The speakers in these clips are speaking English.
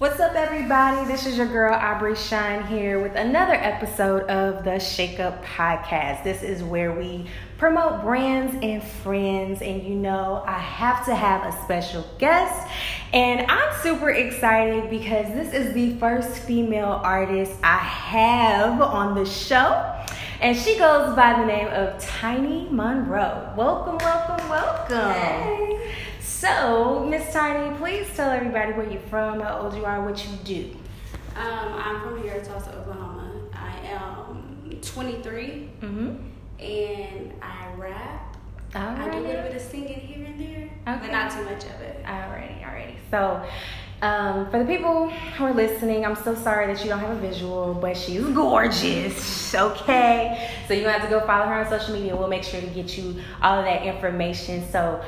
What's up, everybody? This is your girl Aubrey Shine here with another episode of the Shake Up Podcast. This is where we promote brands and friends, and you know, I have to have a special guest, and I'm super excited because this is the first female artist I have on the show. And she goes by the name of Tiny Monroe. Welcome, welcome, welcome. Hey. So, Miss Tiny, please tell everybody where you're from, how old you are, what you do. Um, I'm from here, Tulsa, Oklahoma. I am 23 Mm-hmm. and I rap. All I do a little bit of singing here and there, Okay. but not too much of it. Alrighty, alrighty. So, um, for the people who are listening, I'm so sorry that you don't have a visual, but she's gorgeous. Okay, so you're gonna have to go follow her on social media. We'll make sure to get you all of that information. So,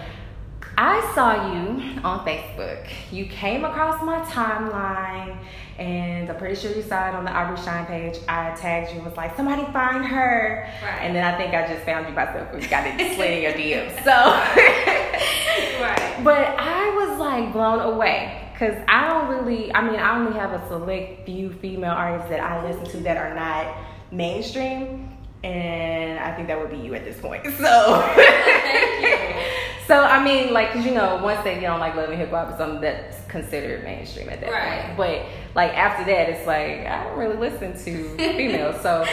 I saw you on Facebook. You came across my timeline, and I'm pretty sure you saw it on the Aubrey Shine page. I tagged you and was like, "Somebody find her!" Right. And then I think I just found you by Facebook. Got it slid in your DM. So. Right. But I was like blown away because I don't really, I mean, I only have a select few female artists that I listen to that are not mainstream. And I think that would be you at this point. So, Thank you. so I mean, like, cause you know, once they get on like Love and Hip Hop or something that's considered mainstream at that Right. point. But like after that, it's like I don't really listen to females. so,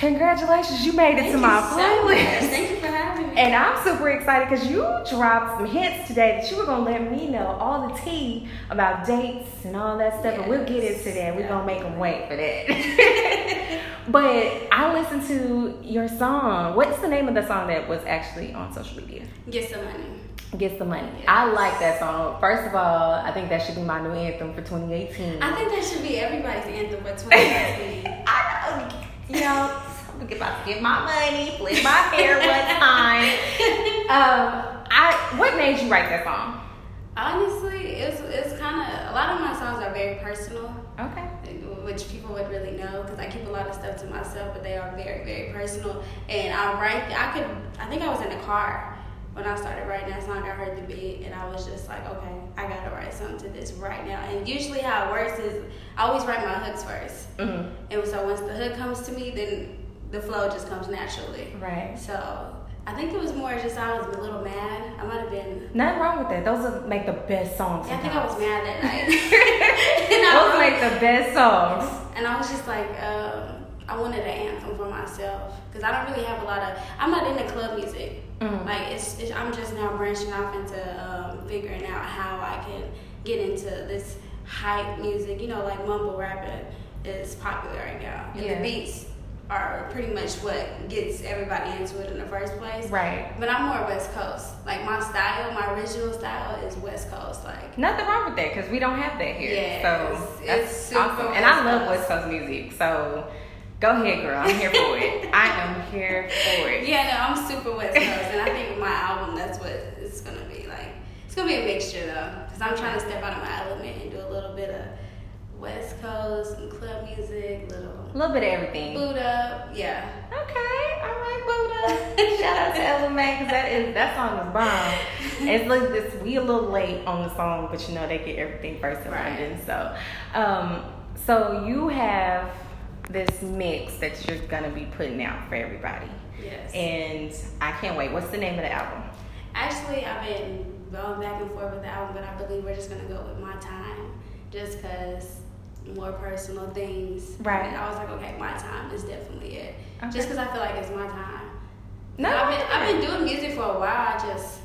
congratulations, you made it Thank to my so much. playlist. Thank you for having me. And I'm super excited because you dropped some hints today that you were gonna let me know all the tea about dates and all that stuff, and we'll get into that. We're gonna make them wait for that. but I listened to your song. What's the name of the song that was actually on social media? Get some money. Get the money. Yes. I like that song. First of all, I think that should be my new anthem for 2018. I think that should be everybody's anthem for 2018. I know. You know, about to get my money, flip my hair one time. Um, I what made you write that song? Honestly, it's it's kind of a lot of my songs are very personal. Okay. which people would really know because I keep a lot of stuff to myself, but they are very, very personal. And I write, I could, I think I was in the car when I started writing that song. I heard the beat, and I was just like, okay, I gotta write something to this right now. And usually, how it works is I always write my hooks first, Mm-hmm. and so once the hook comes to me, then the flow just comes naturally. Right. So I think it was more just I was a little mad. I might have been. Nothing wrong with that. Those are make the best songs. Yeah, I think I was mad that night. and I Those wrote- make the best songs. And I was just like, um, I wanted an anthem for myself because I don't really have a lot of. I'm not into club music. Mhm. Like it's, it's, I'm just now branching off into um, figuring out how I can get into this hype music. You know, like mumble rapping is popular right now, and Yeah. the beats are pretty much what gets everybody into it in the first place. Right. But I'm more West Coast. Like my style, my original style is West Coast. Like Nothing wrong with that because we don't have that here. Yeah, so it's- that's it's super awesome. And I love West Coast music. So go ahead, girl. I'm here for it. I am here for it. Yeah, no, I'm super West Coast, and I think my album, that's what it's gonna be like. It's gonna be a mixture though, because I'm trying to step out of my element and do a little bit of West Coast and club music, little A little bit of everything. Boo'd Up, yeah. Okay, all right, Buddha. Shout out to Ella Mai because that is that song is bomb. It's like this. We a little late on the song, but you know they get everything first in Right. London. So, um, so you have this mix that you're gonna be putting out for everybody, Yes. and I can't wait. What's the name of the album? Actually, I've been going back and forth with the album, but I believe we're just gonna go with my time, just cause more personal things. Right. And I was like, okay, my time is definitely it. Okay. Just cause I feel like it's my time. No, I've been, I've been doing music for a while. I just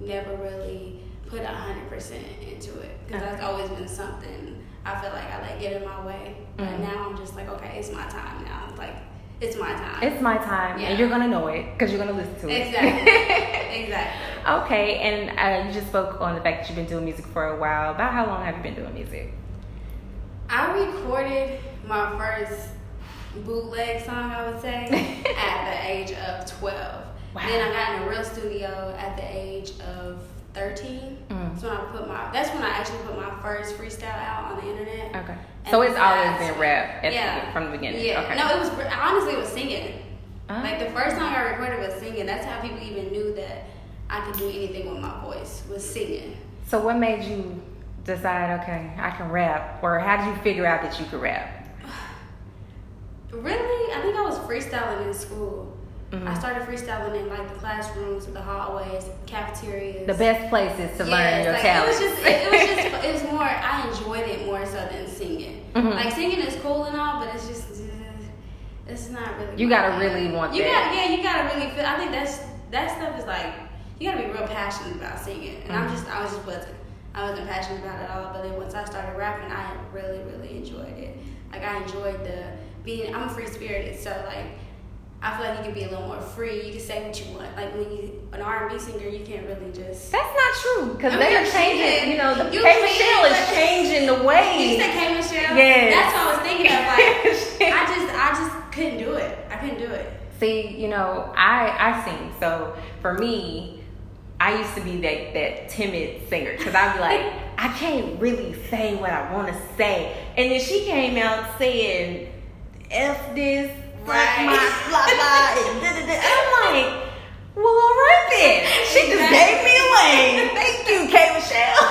never really put a hundred percent into it because Okay. that's always been something I feel like I let get in my way. But Mhm. now I'm just like, okay, it's my time now. It's like it's my time. It's my time, Yeah. and you're gonna know it because you're gonna listen to it. exactly, exactly. Okay, and uh, you just spoke on the fact that you've been doing music for a while. About how long have you been doing music? I recorded my first bootleg song, I would say, at the age of 12. Wow. Then I got in a real studio at the age of 13. Mm. That's when I put my. That's when I actually put my first freestyle out on the internet. Okay. And So it's always been rap at yeah. the, from the beginning. Yeah. Okay. No, it was honestly it was singing. Oh. Like the first song I recorded was singing. That's how people even knew that I could do anything with my voice was singing. So what made you decide, okay, I can rap? Or how did you figure out that you could rap? Really, I think I was freestyling in school. Mhm. I started freestyling in like the classrooms, the hallways, cafeterias. The best places to learn your like, talent. It was just, it, was just, it was more. I enjoyed it more so than singing. Mhm. Like singing is cool and all, but it's just, it's not really. You gotta vibe. really want You that. got, yeah, you gotta really feel. I think that's that stuff is like you gotta be real passionate about singing, and I'm Mhm. just, I was just wasn't. I wasn't passionate about it at all, but then once I started rapping, I really, really enjoyed it. Like I enjoyed the being. I'm free spirited, so like I feel like you can be a little more free. You can say what you want. Like when you an R&B singer, you can't really just. That's not true because I they are changing. You know, the You K Michelle is changing the way. you say K Michelle? Yes. That's what I was thinking of. Like I just, I just couldn't do it. I couldn't do it. See, you know, I I sing. So for me, I used to be that that timid singer because I'd be like, I can't really say what I want to say, and then she came out saying, "F this, Right. my blah blah," and, da, da, da. I'm like, well, all right then. She just gave me a lane. Thank you, K Michelle.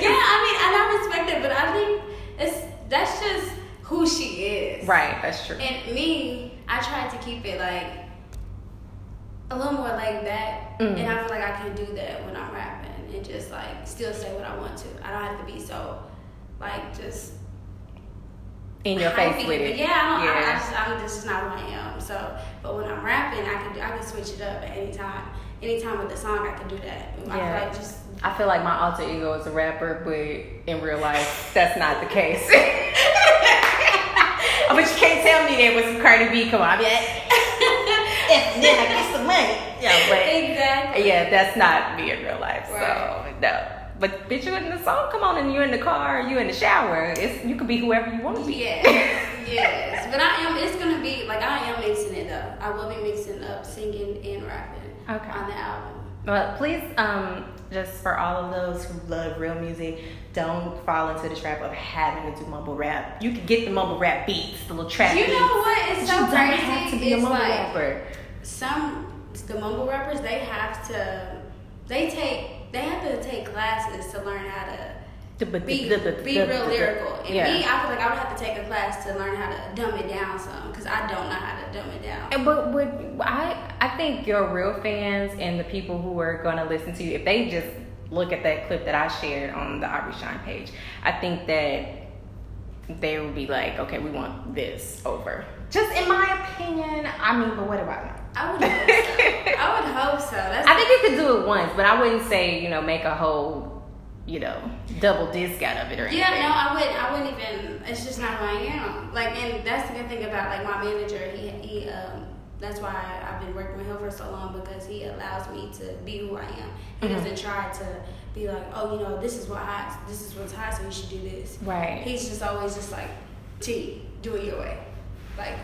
Yeah, I mean, and I respect it, but I think it's that's just who she is. right, that's true. And me, I tried to keep it like a little more laid back, Mm. and I feel like I can do that when I'm rapping and just like still say what I want to. I don't have to be so like just In your face with it. Yeah, I don't. I, I just, I'm this is not who I am. So, but when I'm rapping, I can do, I can switch it up at any time. Anytime with the song, I can do that. I Yeah. feel like just I feel like my alter ego is a rapper, but in real life, that's not the case. but you can't tell me that with some Cardi B. Come on, I be like, and then I get some money. Yeah, but exactly. yeah, that's not me in real life. Right. So no. But bitch, you in the song? Come on, and you in the car, you in the shower. It's you could be whoever you want to be. Yes, yes. But I am. It's gonna be like I am mixing it though. I will be mixing up singing and rapping Okay. on the album. But please, um, just for all of those who love real music, don't fall into the trap of having to do mumble rap. You can get the mumble rap beats, the little trap You beats. know what? It's so you don't have to be a mumble like- rapper. Some the mumble rappers they have to they take they have to take classes to learn how to be, be real lyrical. And Yeah. me, I feel like I would have to take a class to learn how to dumb it down some because I don't know how to dumb it down. And but what I I think your real fans and the people who are gonna listen to you, if they just look at that clip that I shared on the Aubrey Shine page, I think that they will be like, okay, we want this over. Just in my opinion, I mean, but what do I know? I would hope so. I would hope so. That's I think you could do it once, but I wouldn't say you know make a whole you know double disc out of it or anything. Yeah, no, I wouldn't. I wouldn't even. It's just not who I am. Like, and that's the good thing about like my manager. He he. Um, that's why I've been working with him for so long because he allows me to be who I am. He Mhm. doesn't try to be like, oh, you know, this is what hot. This is what's hot, so you should do this. Right. He's just always just like, T, do it your way. Like,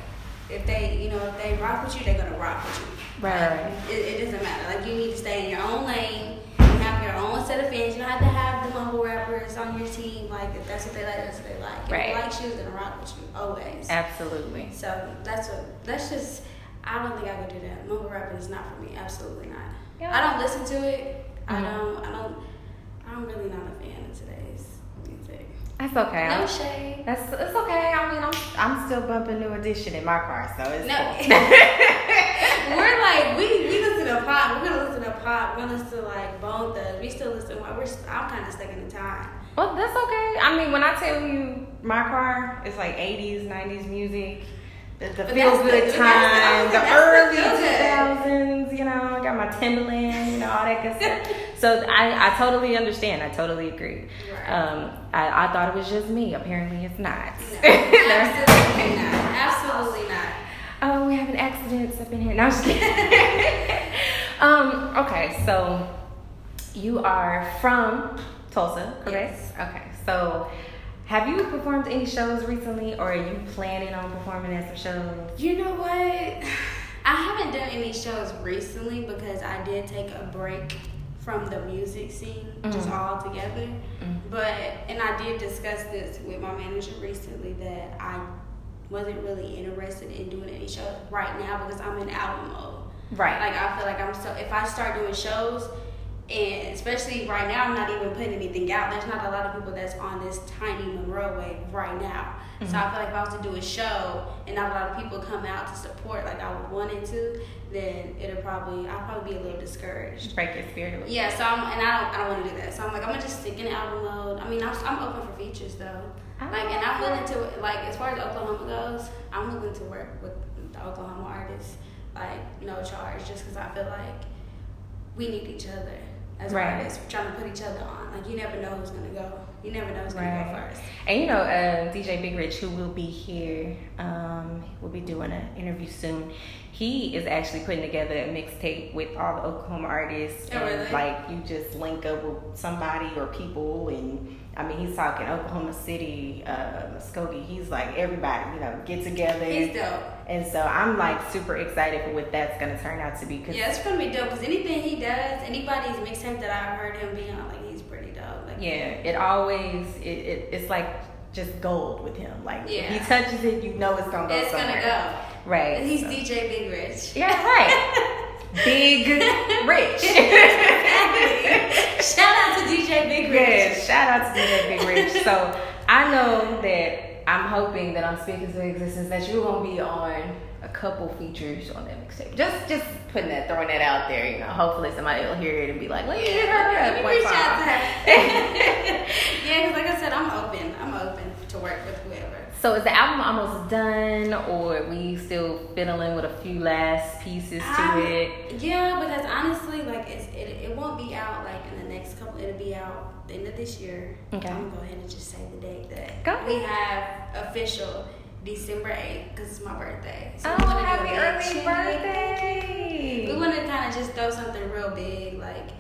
if they, you know, if they rock with you, they're gonna rock with you. Right, Like, right. It, it doesn't matter. Like, you need to stay in your own lane. You have your own set of fans. You don't have to have the mumble rappers on your team. Like, if that's what they like, that's what they like. If Right. they like you, they're gonna rock with you always. Absolutely. So that's what. That's just. I don't think I could do that. Mumble rapping is not for me. Absolutely not. Yeah. I don't listen to it. I Mhm. don't. I don't. I'm really not a fan of music. That's okay. No I'm- shade. That's it's okay. I mean, I'm I'm still bumping New Edition in my car, so it's No. cool. we're like we we listen to pop. We're gonna listen to pop. We're gonna listen to like Bone Thugs. We still listen. While we're I'm kind of stuck in the time. well, that's okay. I mean, when I tell you my car, it's like 80s, 90s music. The, the feel good time, the the- early 2000s, you know, I got my Timberland, you know, all that good stuff. So I, I totally understand. I totally agree. Right. Um, I, I thought it was just me. Apparently, it's not. No, absolutely not. Absolutely not. Oh, we have an accident up in here. No, I'm just kidding. um, okay, so you are from Tulsa, correct? Yes. Okay, so have you performed any shows recently, or are you planning on performing at some shows? You know what? I haven't done any shows recently because I did take a break from the music scene just Mhm. all together. Mhm. But and I did discuss this with my manager recently that I wasn't really interested in doing any shows right now because I'm in album mode. Right. Like I feel like I'm so if I start doing shows, And especially right now, I'm not even putting anything out. There's not a lot of people that's on this tiny Monroe wave right now. Mm-hmm. So I feel like if I was to do a show and not a lot of people come out to support like I would want it to, then it'll probably I'll probably be a little discouraged. Break your spirit. Yeah. So I'm and I don't I don't want to do that. So I'm like I'm gonna just stick in album mode. I mean I'm I'm open for features though. Like and I'm willing to like as far as Oklahoma goes, I'm willing to work with the Oklahoma artists like no charge just because I feel like we need each other as right. artists. We're trying to put each other on. Like you never know who's gonna go. You never know who's gonna go first. And you know, uh, DJ Big Rich, who will be here, um, will be doing an interview soon. He is actually putting together a mixtape with all the Oklahoma artists, oh, and really? like you just link up with somebody or people and I mean, he's talking Oklahoma City, uh, Muskogee. He's like everybody, you know, get together. He's dope. And so I'm like super excited for what that's gonna turn out to be. Cause yeah, it's gonna be dope. Cause anything he does, anybody's mixtape that I've heard him be on, like pretty dope. Like, yeah, it always it, it it's like just gold with him. Like yeah. if he touches it, you know it's gonna go. It's somewhere. gonna go. Right. And he's so. DJ Big Rich. Yeah, right. Big Rich. shout out to DJ Big Rich. Yes, shout out to DJ Big Rich. So I know that I'm hoping that I'm speaking to existence that you're gonna be on a couple features on that mixtape. Just just putting that, throwing that out there, you know. Hopefully somebody will hear it and be like, let me hit her up. reach out to her. yeah, because like I said, I'm open. I'm open to work with whoever. So is the album almost done, or we still fiddling with a few last pieces to um, it? Yeah, because honestly, like it's, it, it won't be out like in the next couple. It'll be out the end of this year. Okay. I'm gonna go ahead and just say the date that go we have official December 8th because it's my birthday. So oh, happy early birthday! We want to kind of just throw something real big, like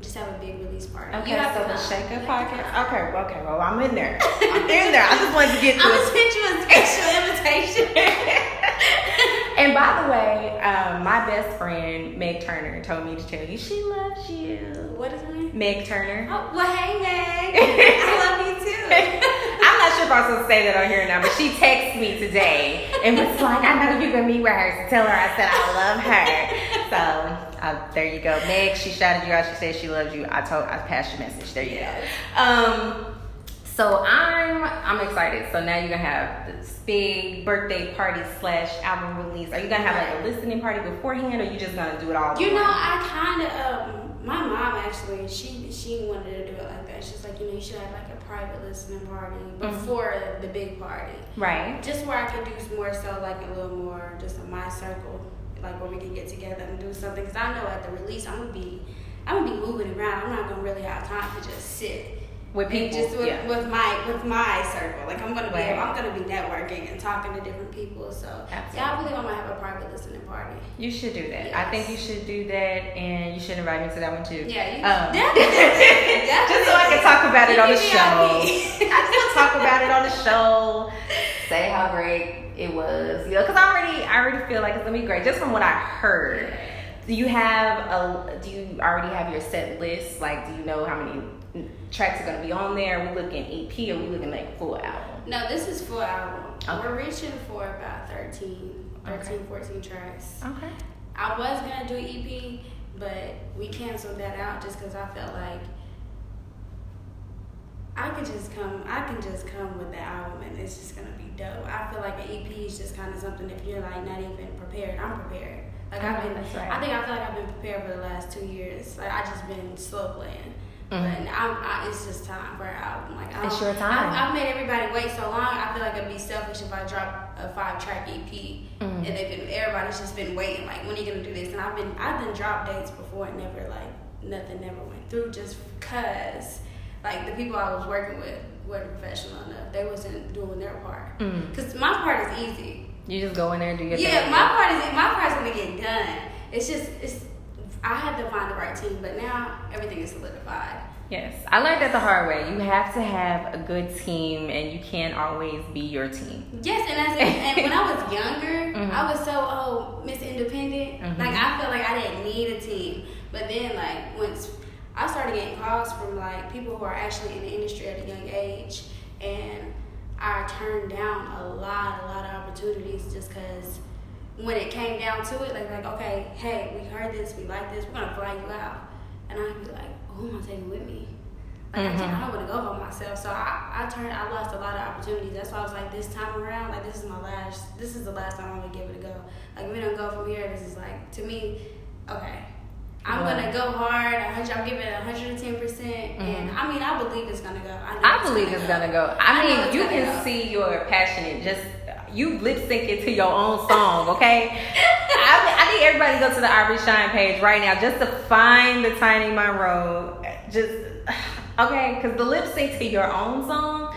just have a big release party. Okay, so the Shake Up podcast. Okay, okay, well I'm in there. I'm in there. I just wanted to get to I'm gonna send you a special invitation. and by the way, um, my best friend Meg Turner told me to tell you she loves you. What is her name? Meg Turner. Oh, well, hey Meg, I love you too. I'm not sure if I'm supposed to say that on here now, but she texted me today and was like, "I know you're gonna meet with her, so tell her I said I love her." So uh, there you go. Meg, she shouted you out. She said she loves you. I told, I passed your message. There you yes. go. Um, so I'm, I'm excited. So now you're gonna have this big birthday party slash album release. Are you gonna have like a listening party beforehand, or you just gonna do it all? You know, I kind of, um, my mom actually, she she wanted to do it like that. She's like, you know, you should have like a private listening party mm-hmm. before mm-hmm. the big party, right? Just where I could do more so like a little more just in my circle like where we can get together and do something. Because I know at the release I'm gonna be, I'm gonna be moving around. I'm not gonna really have time to just sit with people, just with, yeah. with my with my circle. Like I'm gonna be, right. I'm gonna be networking and talking to different people. So Absolutely. yeah, I believe I'm gonna have a private listening party. You should do that. Yes. I think you should do that, and you should invite me to that one too. Yeah, you, um, definitely, just so I can talk about it on the show. I just talk about it on the show. Say how great it was, you know, because I already, I already feel like it's gonna be great just from what I heard. Do you have a? Do you already have your set list? Like, do you know how many tracks are gonna be on there? We looking EP? Or we looking like full album? No, this is full album. Okay. We're reaching for about 13, 13 okay. 14 tracks. Okay. I was gonna do EP, but we canceled that out just because I felt like I could just come. I can just come with the album, and it's just gonna be dope. I feel like an EP is just kind of something if you're like not even prepared. I'm prepared. Like I've uh-huh, been. Right. I think I feel like I've been prepared for the last two years. Like I just been slow playing. Mm-hmm. But I'm, I, it's just time for an album. Like I it's your time. I, have made everybody wait so long. I feel like it'd be selfish if I drop a five track EP mm-hmm. and they've been everybody's just been waiting. Like when are you gonna do this? And I've been I've been dropped dates before and never like nothing never went through just cause like the people I was working with weren't professional enough. They wasn't doing their part. Because mm. my part is easy. You just go in there and do your yeah, thing. Yeah, my part is my part's gonna get done. It's just it's I had to find the right team, but now everything is solidified. Yes, I learned that the hard way. You have to have a good team, and you can't always be your team. Yes, and as and when I was younger, mm-hmm. I was so oh Miss Independent. Mm-hmm. Like I felt like I didn't need a team, but then like once I started getting calls from like people who are actually in the industry at a young age, and I turned down a lot, a lot of opportunities just because when it came down to it, like like okay, hey, we heard this, we like this, we're gonna fly you out. and I'd be like, oh, who am I taking with me? Like I, can't, I don't want to go by myself. So I, I turned, I lost a lot of opportunities. That's why I was like, this time around, like this is my last, this is the last time I'm gonna give it a go. Like if we don't go from here, this is like to me, okay. I'm gonna go hard. 100, I'm giving it 110 percent, and mm-hmm. I mean, I believe it's gonna go. I, I believe it's gonna go. I, I mean, you can go. see your passionate. Just you lip sync it to your own song, okay? I, I need everybody to go to the Aubrey Shine page right now just to find the Tiny Monroe. Just okay, because the lip sync to your own song.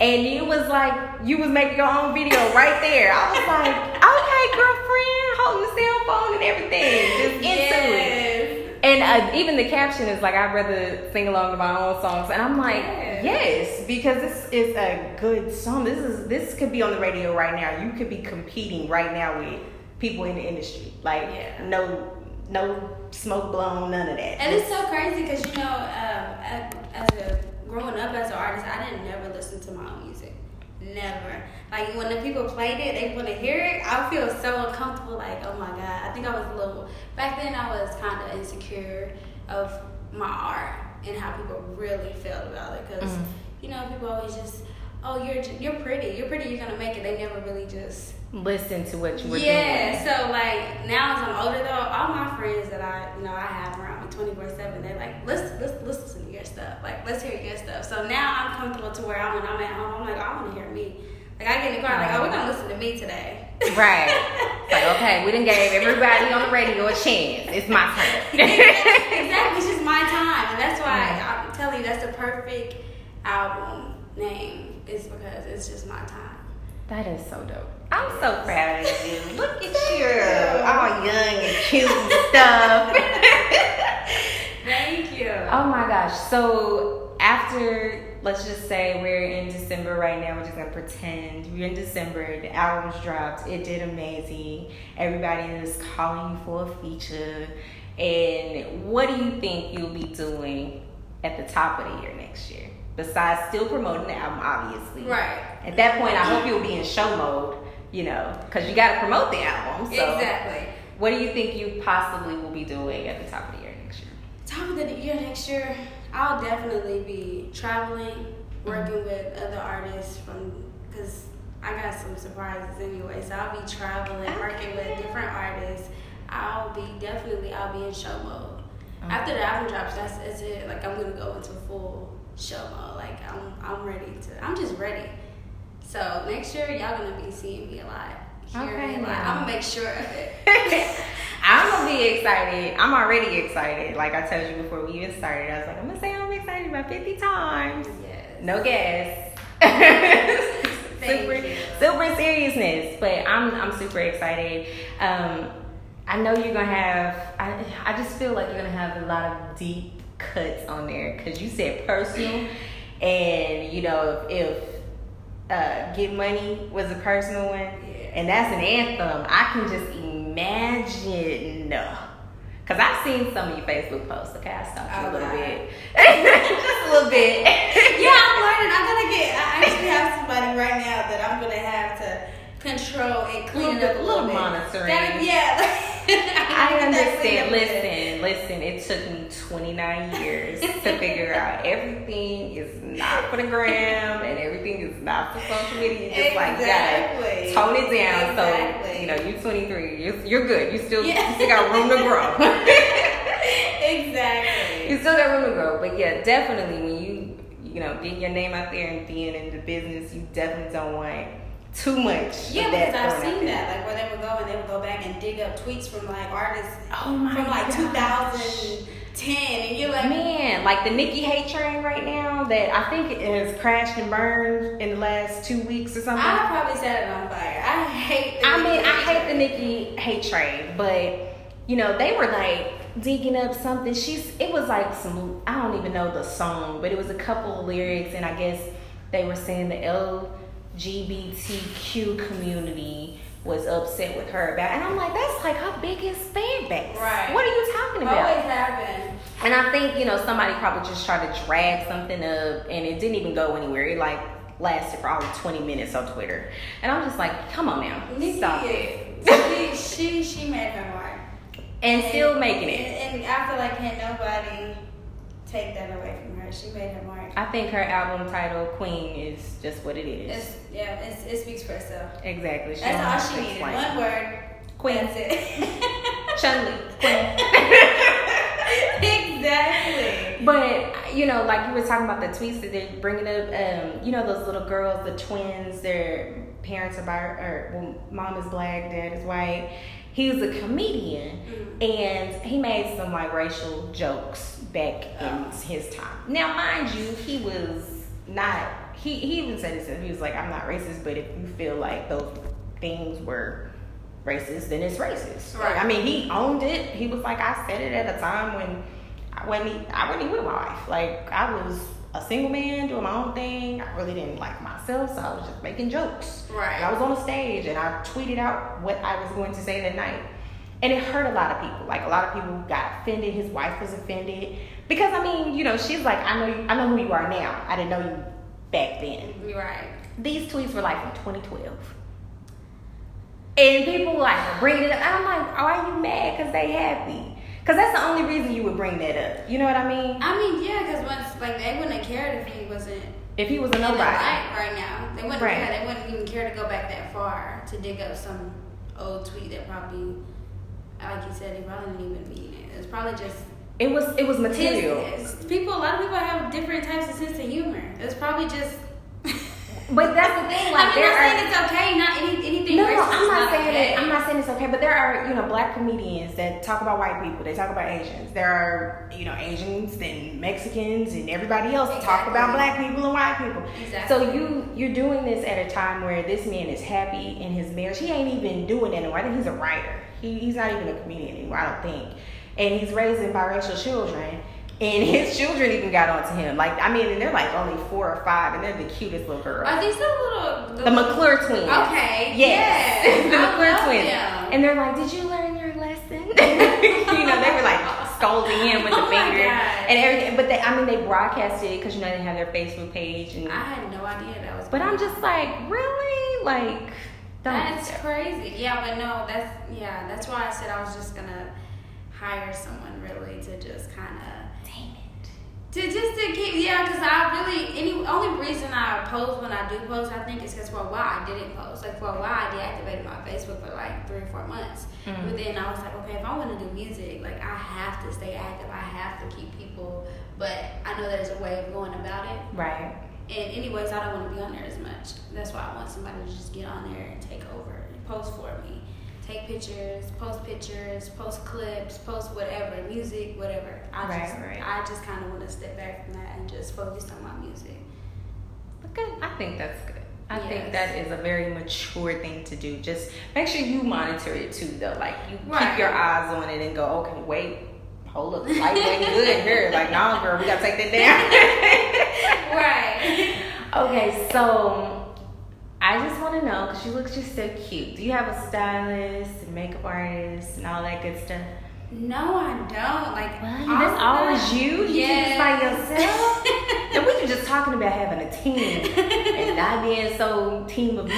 And it was like you was making your own video right there. I was like, okay, girlfriend, hold your cell phone and everything, just into it. And uh, even the caption is like, I'd rather sing along to my own songs. And I'm like, Yes. yes, because this is a good song. This is this could be on the radio right now. You could be competing right now with people in the industry. Like, Yeah. no, no smoke blown, none of that. And it's so crazy because you know, um, as, as a growing up as an artist, I didn't never listen to my own music. Never. Like when the people played it, they want to hear it. I feel so uncomfortable. Like, oh my god. I think I was a little. Back then, I was kind of insecure of my art and how people really felt about it. Because Mhm. you know, people always just, oh, you're you're pretty. You're pretty. You're gonna make it. They never really just Listen to what you were yeah, doing. so like now as I'm older though, all my friends that I you know I have around me twenty four seven, they're like, let's let's let's listen to your stuff. Like let's hear your stuff. So now I'm comfortable to where I'm when I'm at home, I'm like, oh, I wanna hear me. Like I get in the car, like, oh, we're gonna listen to me today. Right. Like, okay, we didn't gave everybody on the radio a chance. It's my turn. exactly, it's just my time, and that's why I'm telling you that's the perfect album name. Is because it's just my time. That is so dope. I'm so proud of you. Look at you, all young and cute and stuff. Thank you. oh my gosh. So after, let's just say we're in December right now. We're just gonna pretend we're in December. The album's dropped. It did amazing. Everybody is calling you for a feature. And what do you think you'll be doing at the top of the year next year? Besides still promoting the album, obviously. Right. At that point, I hope you'll be in show mode, you know, because you got to promote the album. So, Exactly. what do you think you possibly will be doing at the top of the year next year? top of the year next year, I'll definitely be traveling, working Mm-hmm. with other artists from because I got some surprises anyway. So I'll be traveling, working with different artists. I'll be definitely I'll be in show mode. Okay. After the album drops, that's, that's it. Like I'm gonna go into full show mode. Like I'm I'm ready to. I'm just ready. So next year, y'all gonna be seeing me a lot. Okay, me a lot. I'm gonna make sure of it. I'm gonna be excited. I'm already excited. Like I told you before we even started, I was like, I'm gonna say I'm excited about 50 times. yes. No gas. Super, you. super seriousness. But I'm I'm super excited. Um, I know you're gonna have. I I just feel like you're gonna have a lot of deep cuts on there because you said personal, and you know if, if uh, Get Money was a personal one, Yeah. and that's an anthem. I can just imagine. Cause I've seen some of your Facebook posts. Okay, I stalked you a little bit, just a little bit. yeah, I'm learning. I'm gonna get. I actually have somebody right now that I'm gonna have to control and clean Little up a little little bit. monitoring. That- yeah. I understand. up a bit. Listen, listen. It took me 29 years to figure out everything is not for the gram and everything is not for social media. You just like Exactly. you gotta tone it down. So you know, you're 23. You're, you're good. You still Yeah. you still got room to grow. exactly. you still got room to grow. But yeah, definitely when you you know get your name out there and being in the business, you definitely don't want too much. Yeah, because I've seen that, like where they would go and they would go back and dig up tweets from like artists Oh my from like gosh. 2010, and you're like, Man, like the Nicki hate train right now that I think it has crashed and burned in the last two weeks or something. I probably set it on fire. I hate. The I mean, I Nicki hate the Nicki hate train, but you know, they were like digging up something. She's it was like some I don't even know the song, but it was a couple of lyrics and I guess they were saying the LGBTQ community was upset with her about and I'm like, that's like her biggest fan base. Right. What are you talking about? Always happen. And I think, you know, somebody probably just tried to drag something up and it didn't even go anywhere. It like lasted for probably 20 minutes on Twitter. And I'm just like, come on now. Nicki, Stop is- she, she she made her mark. and still making it. And, and I feel like can't nobody take that away from her. She made her mark. I think her album title Queen is just what it is. It's, yeah, it's, it speaks for itself. exactly. She That's all she needed. explain. One word. Queen. That's it. Chun Li. Queen. exactly. But you know, like you were talking about the tweets that they're bringing up. Um, you know, those little girls, the twins. Their parents are bi, or well, mom is black, dad is white. He was a comedian, Mm. and he made some like racial jokes back in his time. Now, mind you, he was not. He he even said this. He was like, "I'm not racist, but if you feel like those things were." racist, then it's racist. Right. I mean, he owned it. He was like, I said it at a time when I wasn't, I wasn't even with my wife. Like, I was a single man doing my own thing. I really didn't like myself, so I was just making jokes. Right. And I was on a stage and I tweeted out what I was going to say that night. And it hurt a lot of people. Like, a lot of people got offended. His wife was offended. Because, I mean, you know, she's like, I know, you, I know who you are now. I didn't know you back then You're right. these tweets were like from 2012. And people like bringing it up. I'm like, are you mad? Because they happy. Because that's the only reason you would bring that up. You know what I mean? I mean, yeah, because once like they wouldn't have cared if he wasn't If he was a nobody. right now. They wouldn't Right. care. They wouldn't even care to go back that far to dig up some old tweet that probably, like you said, he probably didn't even mean it. It was probably just It was it was material. his, his- people. A lot of people have different types of sense of humor. It was probably just. But that's the thing, like I mean, there not are saying it's okay. Not any, anything. no, no, I'm not saying okay. it. I'm not saying it's okay, but there are you know black comedians that talk about white people. They talk about Asians. There are you know Asians and Mexicans and everybody else talk about black people and white people. Exactly. So you you're doing this at a time where this man is happy in his marriage. He ain't even doing it anymore. I think he's a writer. He, he's not even a comedian anymore. I don't think. And he's raising biracial children. And his children even got onto him. Like I mean, and they're like only four or five, and they're the cutest little girls. Are these the little The McClure twins. Okay. Yes. yes. the I McClure twins. them. And they're like, Did you learn your lesson? you know, they were like scolding him with Oh the my finger and everything. But they, I mean, they broadcasted it because, you know, they have their Facebook page. and I had no idea that was. But I'm just like, Really? Like, don't. That's crazy. Yeah, but no, that's yeah. That's why I said I was just gonna hire someone really to just kind of Dang it. to just to keep yeah. Because I really any only reason I post when I do post, I think is because for a while I didn't post. Like for a while I deactivated my Facebook for like three or four months. Mhm. But then I was like, okay, if I want to do music, like I have to stay active. I have to keep people. But I know there's a way of going about it. Right. And anyways, I don't want to be on there as much. That's why I want somebody to just get on there and take over, and post for me, take pictures, post pictures, post clips, post whatever, music, whatever. I Right, just, right. I just kind of want to step back from that and just focus on my music. Good. I think that's good. I think that is a very mature thing to do. Just make sure you monitor it too, though. Like you Right. keep your eyes on it and go, okay, wait, hold up, light ain't good here. Like, no, girl, we gotta take that down. Right. okay, so I just want to know because you look just so cute. Do you have a stylist, and makeup artist, and all that good stuff? no, I don't. Like, What? all That's of always that- you? You do this by yourself? And we were just talking about having a team and not being so team of me.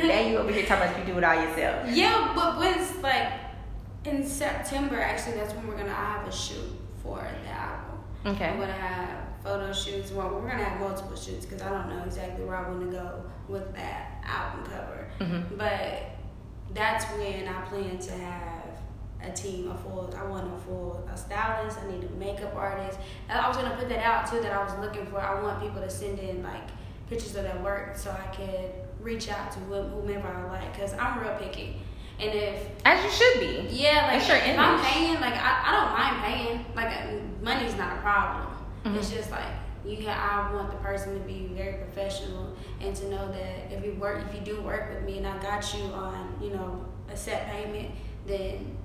And now you over here talking about you do it all yourself. Yeah, but when it's like in September, actually, that's when we're gonna have a shoot for the album. Okay. I'm gonna have photo shoots. Well, we're gonna have multiple shoots because I don't know exactly where I want to go with that album cover. Mhm. But that's when I plan to have a team, a full. I want a full a stylist. I need a makeup artist. And I was gonna put that out too. That I was looking for. I want people to send in like pictures of their work so I could reach out to whomever I like. Cause I'm real picky. And if As you should be. yeah, like your if I'm paying, like I, I don't mind paying. Like uh, money's not a problem. Mhm. It's just like you. I want the person to be very professional and to know that if you work, if you do work with me, and I got you on, you know, a set payment, then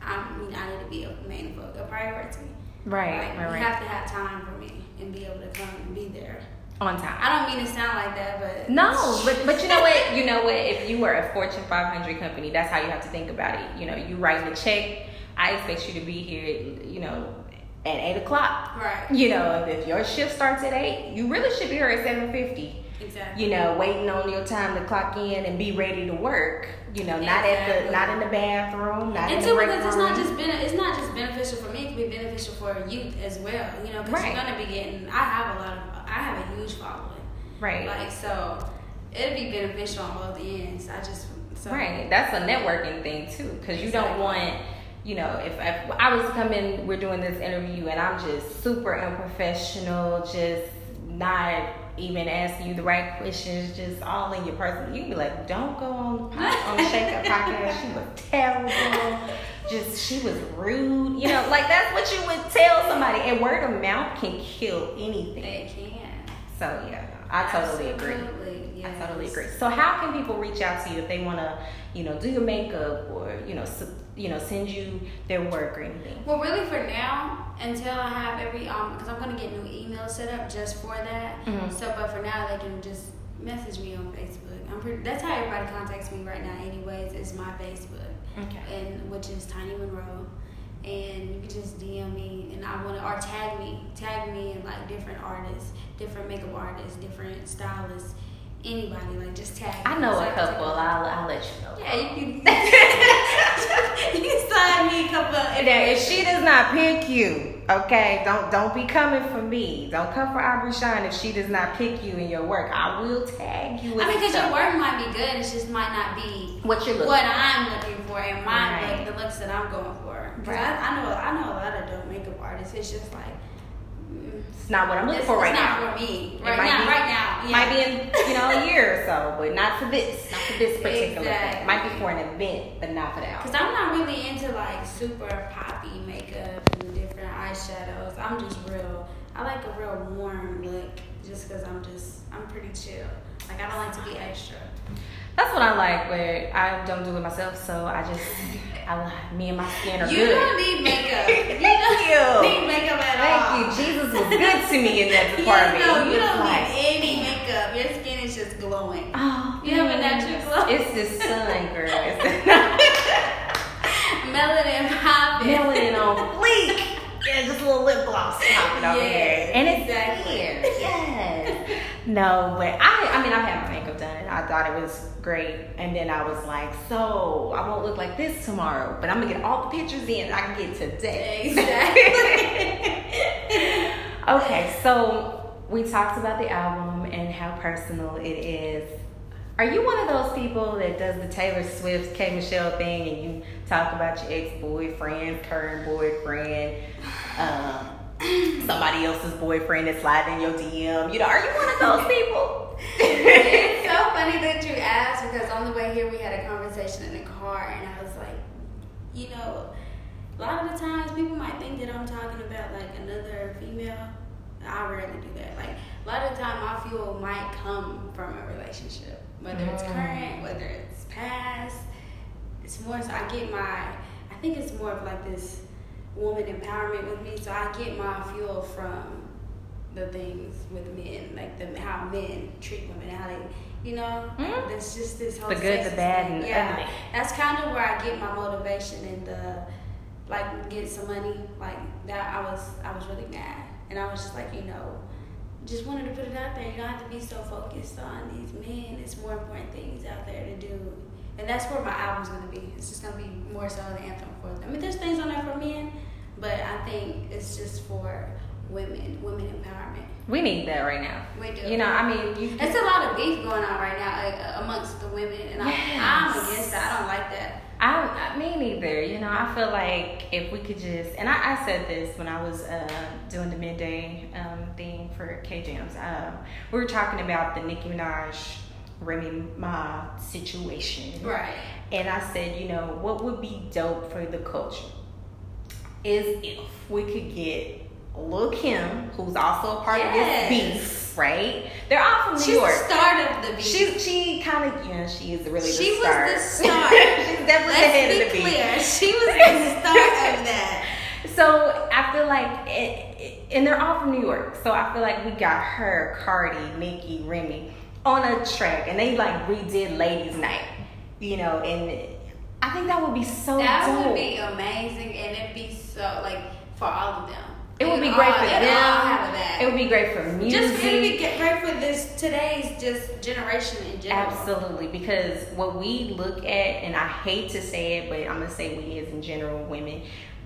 I mean I need to be a main a priority. Right, Like, right, You right. have to have time for me and be able to come and be there. On time. I don't mean to sound like that, but No, but but you know what? You know what? If you were a Fortune 500 company, that's how you have to think about it. You know, you writing a check. I expect you to be here. You know, at eight o'clock. Right. You know, if your shift starts at eight, you really should be here at seven fifty. Exactly. You know, waiting on your time to clock in and be ready to work. You know, not at the not in the bathroom, not and in the two, break because it's room. not just bene- it's not just beneficial for me. It can be beneficial for youth as well. You know, because Right. you're gonna be getting. I have a lot of. I have a huge following. right. Like so, it'd be beneficial on both ends. I just so Right. That's a networking thing too, because you don't want, you know, if, if I was coming, we're doing this interview, and I'm just super unprofessional, just not even asking you the right questions, just all in your personal. You can be like, don't go on the pod, on the Shake Up podcast. She was terrible. Just she was rude. You know, like that's what you would tell somebody. And word of mouth can kill anything. They can. So yeah, I totally agree. Absolutely, I totally agree. So how can people reach out to you if they want to, you know, do your makeup or you know, s you know, send you their work or anything? Well, really, for now, until I have every um, because I'm gonna get new emails set up just for that. Mhm. So, but for now, they can just message me on Facebook. I'm pretty. That's how everybody contacts me right now. Anyways, is my Facebook, Okay. and which is Tiny Monroe. And you can just DM me, and I want to or tag me, tag me, and like different artists, different makeup artists, different stylists, anybody. Like just tag. I know a couple. I'll, I'll let you know. Yeah, you can. you can slide me a couple. Of Now, if she does not pick you, okay, don't don't be coming for me. Don't come for Aubrey Shine if she does not pick you in your work. I will tag you. With I mean, because your work might be good, it just might not be what you're looking. what I'm looking for and my Right. look, the looks that I'm going for. Right. I, I know I know a lot of dope makeup artists. It's just like It's not what I'm looking it's, for right now. it's now. not for me right now. be- right now, yeah. Might be in you know a year or so, but not for this. Not for this particular thing. Might be for an event, but not for that. Cause I'm not really into like super poppy makeup and different eyeshadows. I'm just real. I like a real warm look, just cause I'm just I'm pretty chill. Like I don't like to be extra. That's what I like, but I don't do it myself, so I just, I, me and my skin are You good. don't need makeup. You Thank you. don't need makeup at Thank all. you. Jesus was good to me in that Yeah, department. no, you don't like, need any makeup. Your skin is just glowing. Oh, You have a natural glow. It's the sun, girl. It's the Melanin popping. melanin on fleek. Yeah, just a little lip gloss popping over here, and it's exactly. clear. Yes. No, but I, I mean, I've had my makeup done, and I thought it was great. And then I was like, so I won't look like this tomorrow, but I'm gonna get all the pictures in I can get today. Exactly. Okay, so we talked about the album and how personal it is. Are you one of those people that does the Taylor Swift, K Michelle thing and you talk about your ex boyfriend, current boyfriend, um, somebody else's boyfriend that slide in your DM? You know, are you one of those people? It's so funny that you asked because on the way here we had a conversation in the car and I was like, you know, a lot of the times people might think that I'm talking about like another female. I rarely do that. Like a lot of the time my fuel might come from a relationship. Whether it's Mm. current, whether it's past. It's more so I get my I think it's more of like this woman empowerment with me. So I get my fuel from the things with men, like the how men treat women, how they, you know, Mhm. there's just this whole The good, the bad, thing. and yeah. That's kind of where I get my motivation and the like get some money. Like that, I was I was really mad, and I was just like, you know, just wanted to put it out there. You don't have to be so focused on these men. It's more important things out there to do. And that's where my album's gonna be. It's just gonna be more so the anthem for them. I mean, there's things on there for men, but I think it's just for women, women empowerment. We need that right now. We do. You know, I mean, you. It's a lot of beef going on right now like, uh, amongst the women, and I, I'm against that. I don't like that. I, I me neither. You know, I feel like if we could just, and I, I said this when I was uh, doing the midday um, thing for K Jams. Um, we were talking about the Nicki Minaj, Remy Ma situation, Right. and I said, you know, what would be dope for the culture is if we could get Lil Kim, who's also a part Yes. of this beef, right? They're all from New She's York. the start of the beef. She she kind of yeah she is really She the was the star. She's definitely the head Let's of the clear. She was the start of that. So I feel like it, it- and they're all from New York. So I feel like we got her, Cardi, Nicki, Remy on a track, and they like redid Ladies Night, you know, and I think that would be so That dope. would be amazing, and it'd be so like for all of them. It would be great all- for them. It would be great for music. Just it would be get- great for this today's just generation in general. Absolutely, because what we look at, and I hate to say it, but I'm gonna say we as in general women,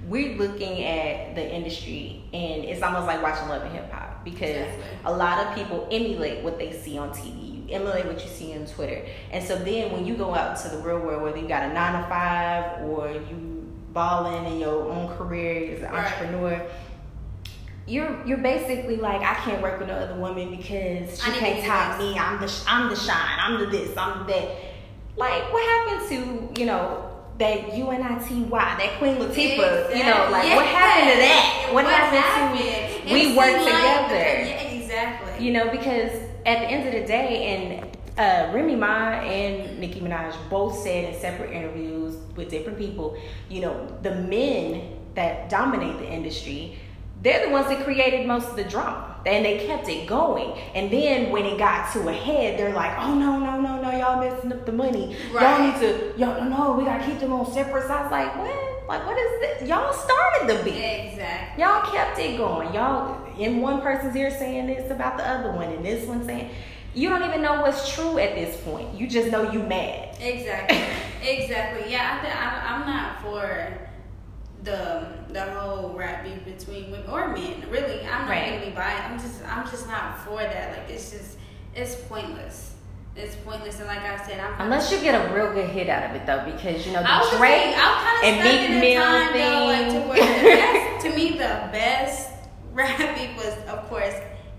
we're looking at the industry, and it's almost like watching Love and Hip Hop because Exactly. a lot of people emulate what they see on TV. Emulate what you see on Twitter, and so then when you go out to the real world, whether you got a nine to five or you balling in your own career as an Right. entrepreneur. You're you're basically like I can't work with no other woman because she I can't to top me. I'm the I'm the shine. I'm the this. I'm the that. Like what happened to you know that UNITY that Queen Latifah? You know like what happened to that? What, happened, to me? we work together? Yeah, exactly. You know because at the end of the day and. Uh, Remy Ma and Nicki Minaj both said in separate interviews with different people, you know, the men that dominate the industry, they're the ones that created most of the drama and they kept it going. And then when it got to a head, they're like, oh no, no, no, no, y'all messing up the money. Y'all need to, y'all, no, we gotta keep them on separate sides. Like, what? Like, what is this? Y'all started the beat. Exactly. Y'all kept it going. Y'all in one person's ear saying this about the other one, and this one saying, you don't even know what's true at this point. You just know you mad. Exactly. exactly. Yeah, I th- I'm not for the the whole rap beef between women or men. Really, I'm not Right. gonna be biased. I'm just I'm just not for that. Like it's just it's pointless. It's pointless. And like I said, I'm Unless you get a real good hit out of it though, because you know the Drake saying, I'm kind of and Meek Mill time though, like to thing. the best, to me the best rap beef was of course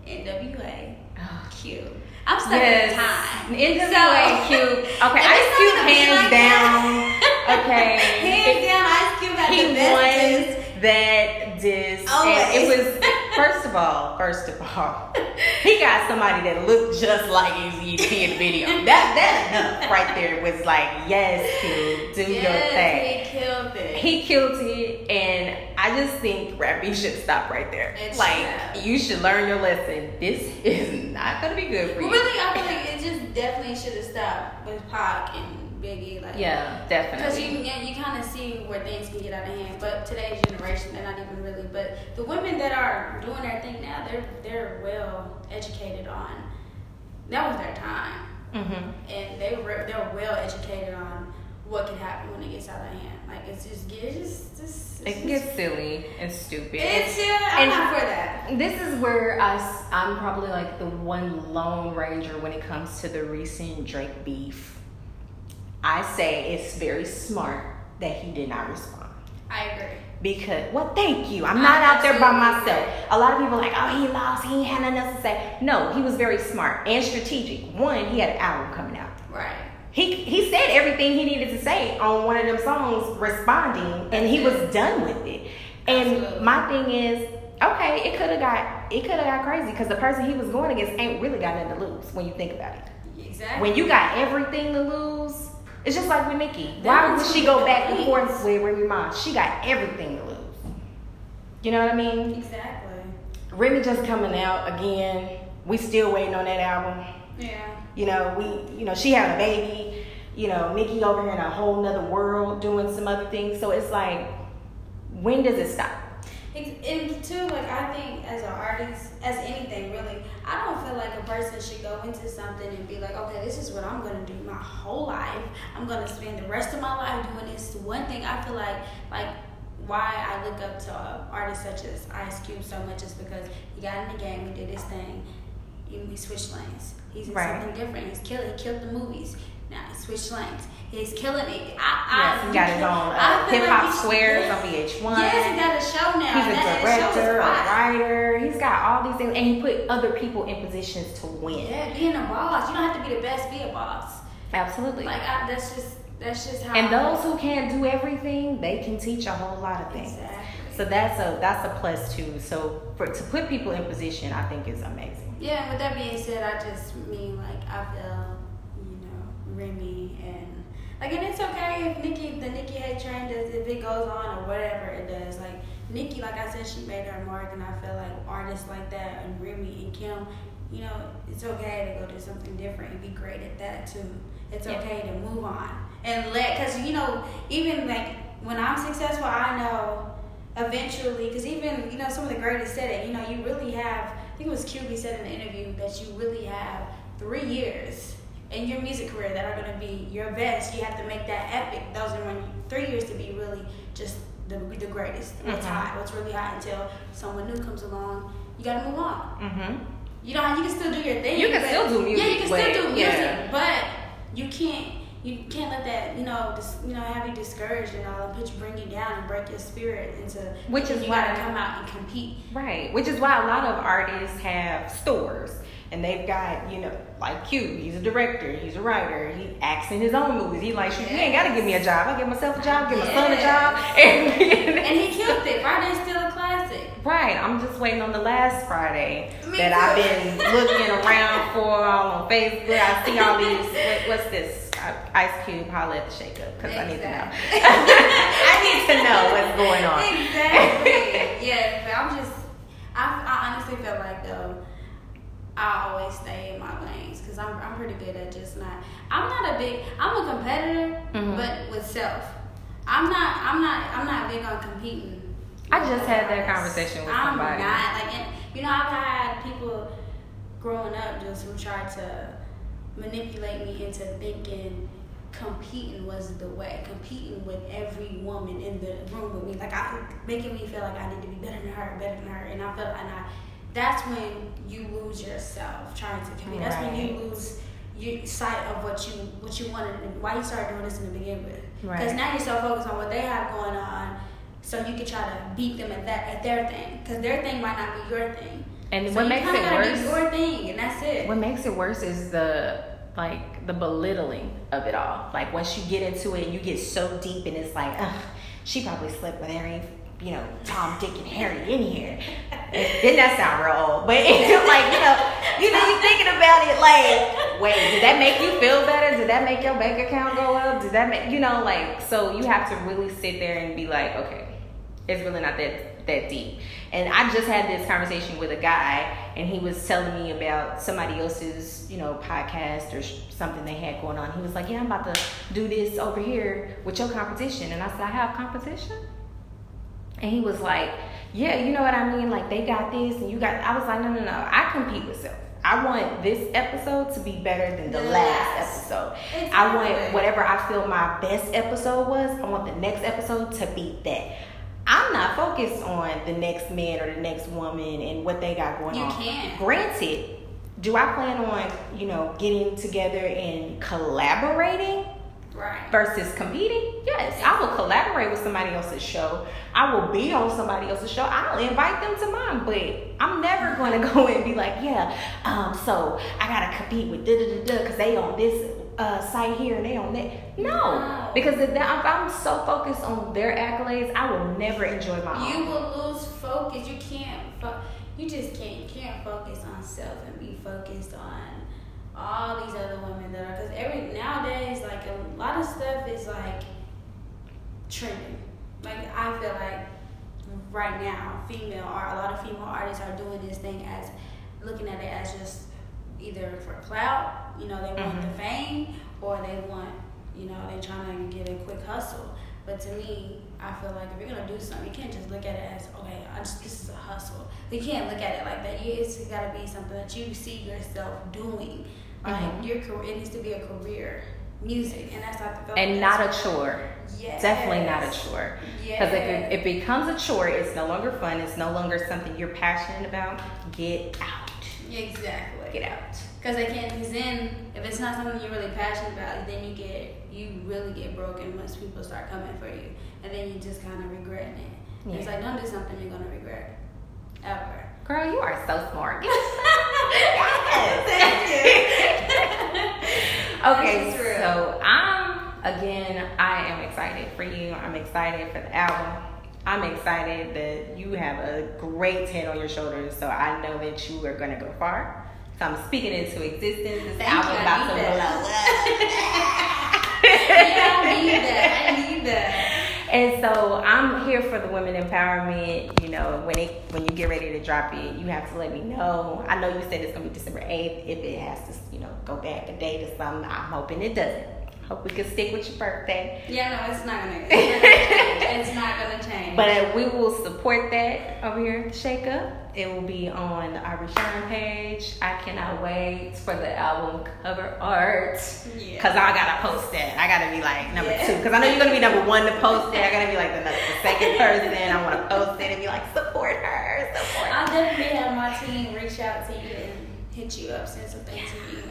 NWA Oh. Q. I'm stuck in time. NWA So- Cube. Okay, And Ice it's not Cube gonna be hands like down. Okay. Hands down, Ice Cube had he the best diss. won that diss. Always. Oh, and it was first of all, first of all, he got somebody that looked just like Eazy in the video. That that enough right there was like, yes, Cube, do your thing. Yes, he killed it. He killed it, and I just think rap beef should stop right there. It like should. you should learn your lesson. This is not gonna be good for you. really, I feel like it just definitely should have stopped with Pac and Biggie. Like, Yeah, definitely. Because you, yeah, you kind of see where things can get out of hand. But today's generation, they're not even really. But the women that are doing their thing now, they're they're well educated on. That was their time, hmm and they were they're well educated on what can happen when it gets out of hand. Like it's just it's just, just It it's can get silly and stupid. It's yeah, I'm And- not for that. This is where i'm probably like the one lone ranger when it comes to the recent Drake beef. I say it's very smart that he did not respond. I agree. Because, well, thank you. I'm I not out there by myself. A lot of people are like, oh, he lost. He ain't had nothing else to say. No, he was very smart and strategic. One, he had an album coming out. Right. He he said everything he needed to say on one of them songs, responding, and he was done with it. And Absolutely. my thing is, okay, it could have got it could have got crazy because the person he was going against ain't really got nothing to lose when you think about it. Exactly. When you got everything to lose, it's just like with. That Why would she go back and forth with Remy Ma? She got everything to lose. You know what I mean? Exactly. Remy just coming out again. We still waiting on that album. Yeah. You know, we, you know, she had a baby. You know, Nicki over here in a whole nother world doing some other things. So it's like, when does it stop? And too, like I think as an artist, as anything really, I don't feel like a person should go into something and be like, okay, this is what I'm gonna do my whole life. I'm gonna spend the rest of my life doing this one thing. I feel like, like why I look up to uh, artists such as Ice Cube so much is because he got in the game, he did his thing, he, he switched lanes. He's in Right. something different. He's killed. He killed the movies. Now he switched lanes. He's killing it. I, Yes, I, he got his own uh, hip like hop should- squares yes. on VH1. Yes, he got a show now. He's a That- that show is director, a writer. He's got all these things, and he put other people in positions to win. Yeah, being a boss. You don't have to be the best. Be a boss. Absolutely. Like I, that's just that's just how. and those who can't do everything, they can teach a whole lot of things. Exactly. So that's a that's a plus too. So for to put people in position, I think is amazing. Yeah. With that being said, I just mean like I feel Remy and like and it's okay if Nicki the Nicki hate train does if it goes on or whatever it does. Like Nicki, like I said, she made her mark, and I feel like artists like that and Remy and Kim. You know, it's okay to go do something different and be great at that too. It's Yeah. okay to move on and let, cause you know, even like when I'm successful, I know eventually, because even you know some of the greatest said it. You know, you really have. I think it was QB said in the interview that you really have three years in your music career that are going to be your best. You have to make that epic. Those are when three years to be really just the, the greatest. What's Mhm. hot, what's really hot until someone new comes along. You got to move on. Mm-hmm. You know, you can still do your thing. You can but- still do music, Yeah, you can but- still do music, yeah. but you can't. You can't let that, you know, dis, you know, have you discouraged and all, and put you, bring you down and break your spirit into. Which is you gotta come out and compete. Right, which is why a lot of artists have stores and they've got, you know, like Q, he's a director, he's a writer, he acts in his own movies. He like, shoot, you ain't gotta give me a job. I give myself a job, give my son a job. And he killed it. Friday's still a classic. right, I'm just waiting on the last Friday Me that too. I've been looking around for all on Facebook. I see all these, what, what's this? Uh, Ice Cube, holla at the shake up, because I need to know. I need to know what's going on. Exactly. yeah, but I'm just. I, I honestly feel like though, I always stay in my lanes because I'm I'm pretty good at just not. I'm not a big. I'm a competitor, Mhm. but with self. I'm not. I'm not. I'm not big on competing. I just had that conversation with I'm somebody. not like, and, you know, I've had people growing up just who tried to manipulate me into thinking competing was the way. Competing with every woman in the room with me, like I making me feel like I need to be better than her, better than her, and I felt and I. That's when you lose yourself trying to compete. That's when you lose your sight of what you what you wanted and why you started doing this in the begin with. Because Right. now you're so focused on what they have going on, so you can try to beat them at that at their thing. Because their thing might not be your thing. And so what makes it worse? your thing, and that's it. What makes it worse is the like the belittling of it all. Like once you get into it, and you get so deep, and it's like, ugh, she probably slept with Harry, you know, Tom, Dick, and Harry in here. Didn't that sound real old? But it's like, you know, you know, you thinking about it like, wait, did that make you feel better? Did that make your bank account go up? Did that make you know, like, so you have to really sit there and be like, okay, it's really not that that deep. And I just had this conversation with a guy, and he was telling me about somebody else's, you know, podcast or something they had going on. He was like, "Yeah, I'm about to do this over here with your competition," and I said, "I have competition." And he was like, "Yeah, you know what I mean? Like they got this, and you got." I was like, "No, no, no. I compete with self. I want this episode to be better than the The last last. episode. I want whatever I feel my best episode was. I want the next episode to beat that." I'm not focused on the next man or the next woman and what they got going You on. can't. Granted, do I plan on, you know, getting together and collaborating Right. versus competing? Yes, I will collaborate with somebody else's show. I will be on somebody else's show. I'll invite them to mine, but I'm never going to go and be like, yeah, um, so I gotta compete with da da da da because they on this uh, site here and they on that. No, No. because if, that, if I'm so focused on their accolades, I will never enjoy my You own. will lose focus. You can't. Fo- you just can't. You can't focus on self and be focused on all these other women that are. Because every nowadays, like a lot of stuff is like trending. Like I feel like right now, female art. A lot of female artists are doing this thing as looking at it as just either for clout. You know, they want Mhm. the fame, or they want. You know, they trying to get a quick hustle. But to me, I feel like if you're gonna do something, you can't just look at it as okay, I just this is a hustle. You can't look at it like that. You, it's got to be something that you see yourself doing. Like Mhm. your career, it needs to be a career, music, and that's not the And not a chore. Yes. Definitely not a chore. Because if it, it becomes a chore, it's no longer fun. It's no longer something you're passionate about. Get out. Exactly. Get out. Because they can't. Because then, if it's not something you're really passionate about, then you get you really get broken once people start coming for you, and then you just kind of regretting it. And It's like don't do something you're gonna regret ever. Girl, you are so smart. yes. okay, That's true. so I'm again. I am excited for you. I'm excited for the album. I'm excited that you have a great head on your shoulders. So I know that you are going to go far. So I'm speaking into existence. This Thank album you, about to blow yeah, up. I need that. I need that. And so I'm here for the women empowerment. You know, when it when you get ready to drop it, you have to let me know. I know you said it's gonna be December eighth. If it has to, you know, go back a day to something, I'm hoping it doesn't. Hope we can stick with your birthday. Yeah, no, it's not gonna. It's not gonna change. But we will support that over here at the Shake Up. It will be on the Aubrey Shine page. I cannot wait for the album cover art. Yeah. Cause I gotta post that. I gotta be like number Yeah. two. Cause I know you're gonna be number one to post it. I gotta be like the, the second person. I wanna post it and be like, support her, support her. I'll definitely have my team reach out to you hit you up, send some things to you.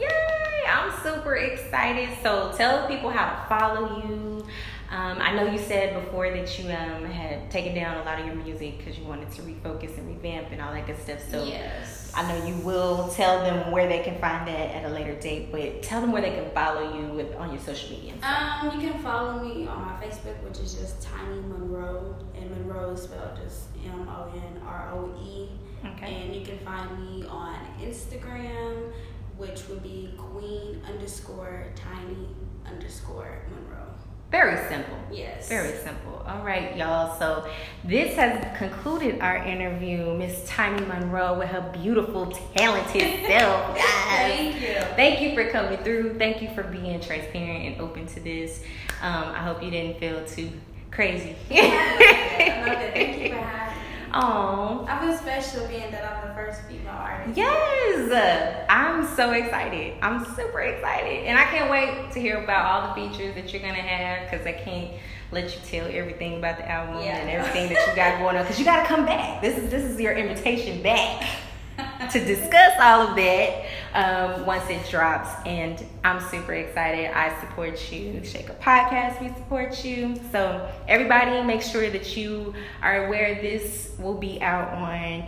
Yay! I'm super excited. So tell people how to follow you. Um, I know you said before that you um, had taken down a lot of your music because you wanted to refocus and revamp and all that good stuff. So yes. I know you will tell them where they can find that at a later date, but tell them where they can follow you with, on your social media. Um, you can follow me on my Facebook, which is just Tiny Monroe, and Monroe is spelled just M O N R O E. Okay. And you can find me on Instagram, which would be Queen underscore Tiny underscore Monroe. Very simple. Yes. Very simple. All right, y'all. So this has concluded our interview, Miss Tiny Monroe, with her beautiful, talented self. Thank you. Thank you for coming through. Thank you for being transparent and open to this. Um, I hope you didn't feel too crazy. I love it. I love it. Thank you for having me. Oh. I feel special being that I'm the first female artist. Yes, I'm so excited. I'm super excited, and I can't wait to hear about all the features that you're gonna have. Cause I can't let you tell everything about the album Yeah. and everything that you got going on. Cause you gotta come back. This is this is your invitation back to discuss all of that um, once it drops. And I'm super excited. I support you. Shake a podcast, we support you. So everybody, make sure that you are aware this will be out on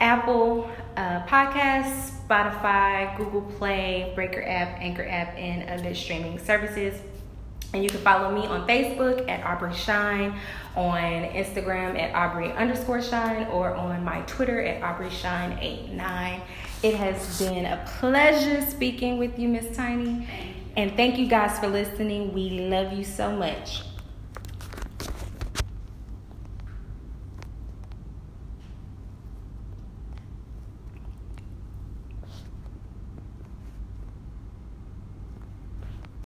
Apple uh, Podcasts, Spotify, Google Play, Breaker app, Anchor app, and other streaming services. And you can follow me on Facebook at Aubrey Shine, on Instagram at Aubrey underscore Shine, or on my Twitter at Aubrey Shine 89. It has been a pleasure speaking with you, Miss Tiny. And thank you guys for listening. We love you so much.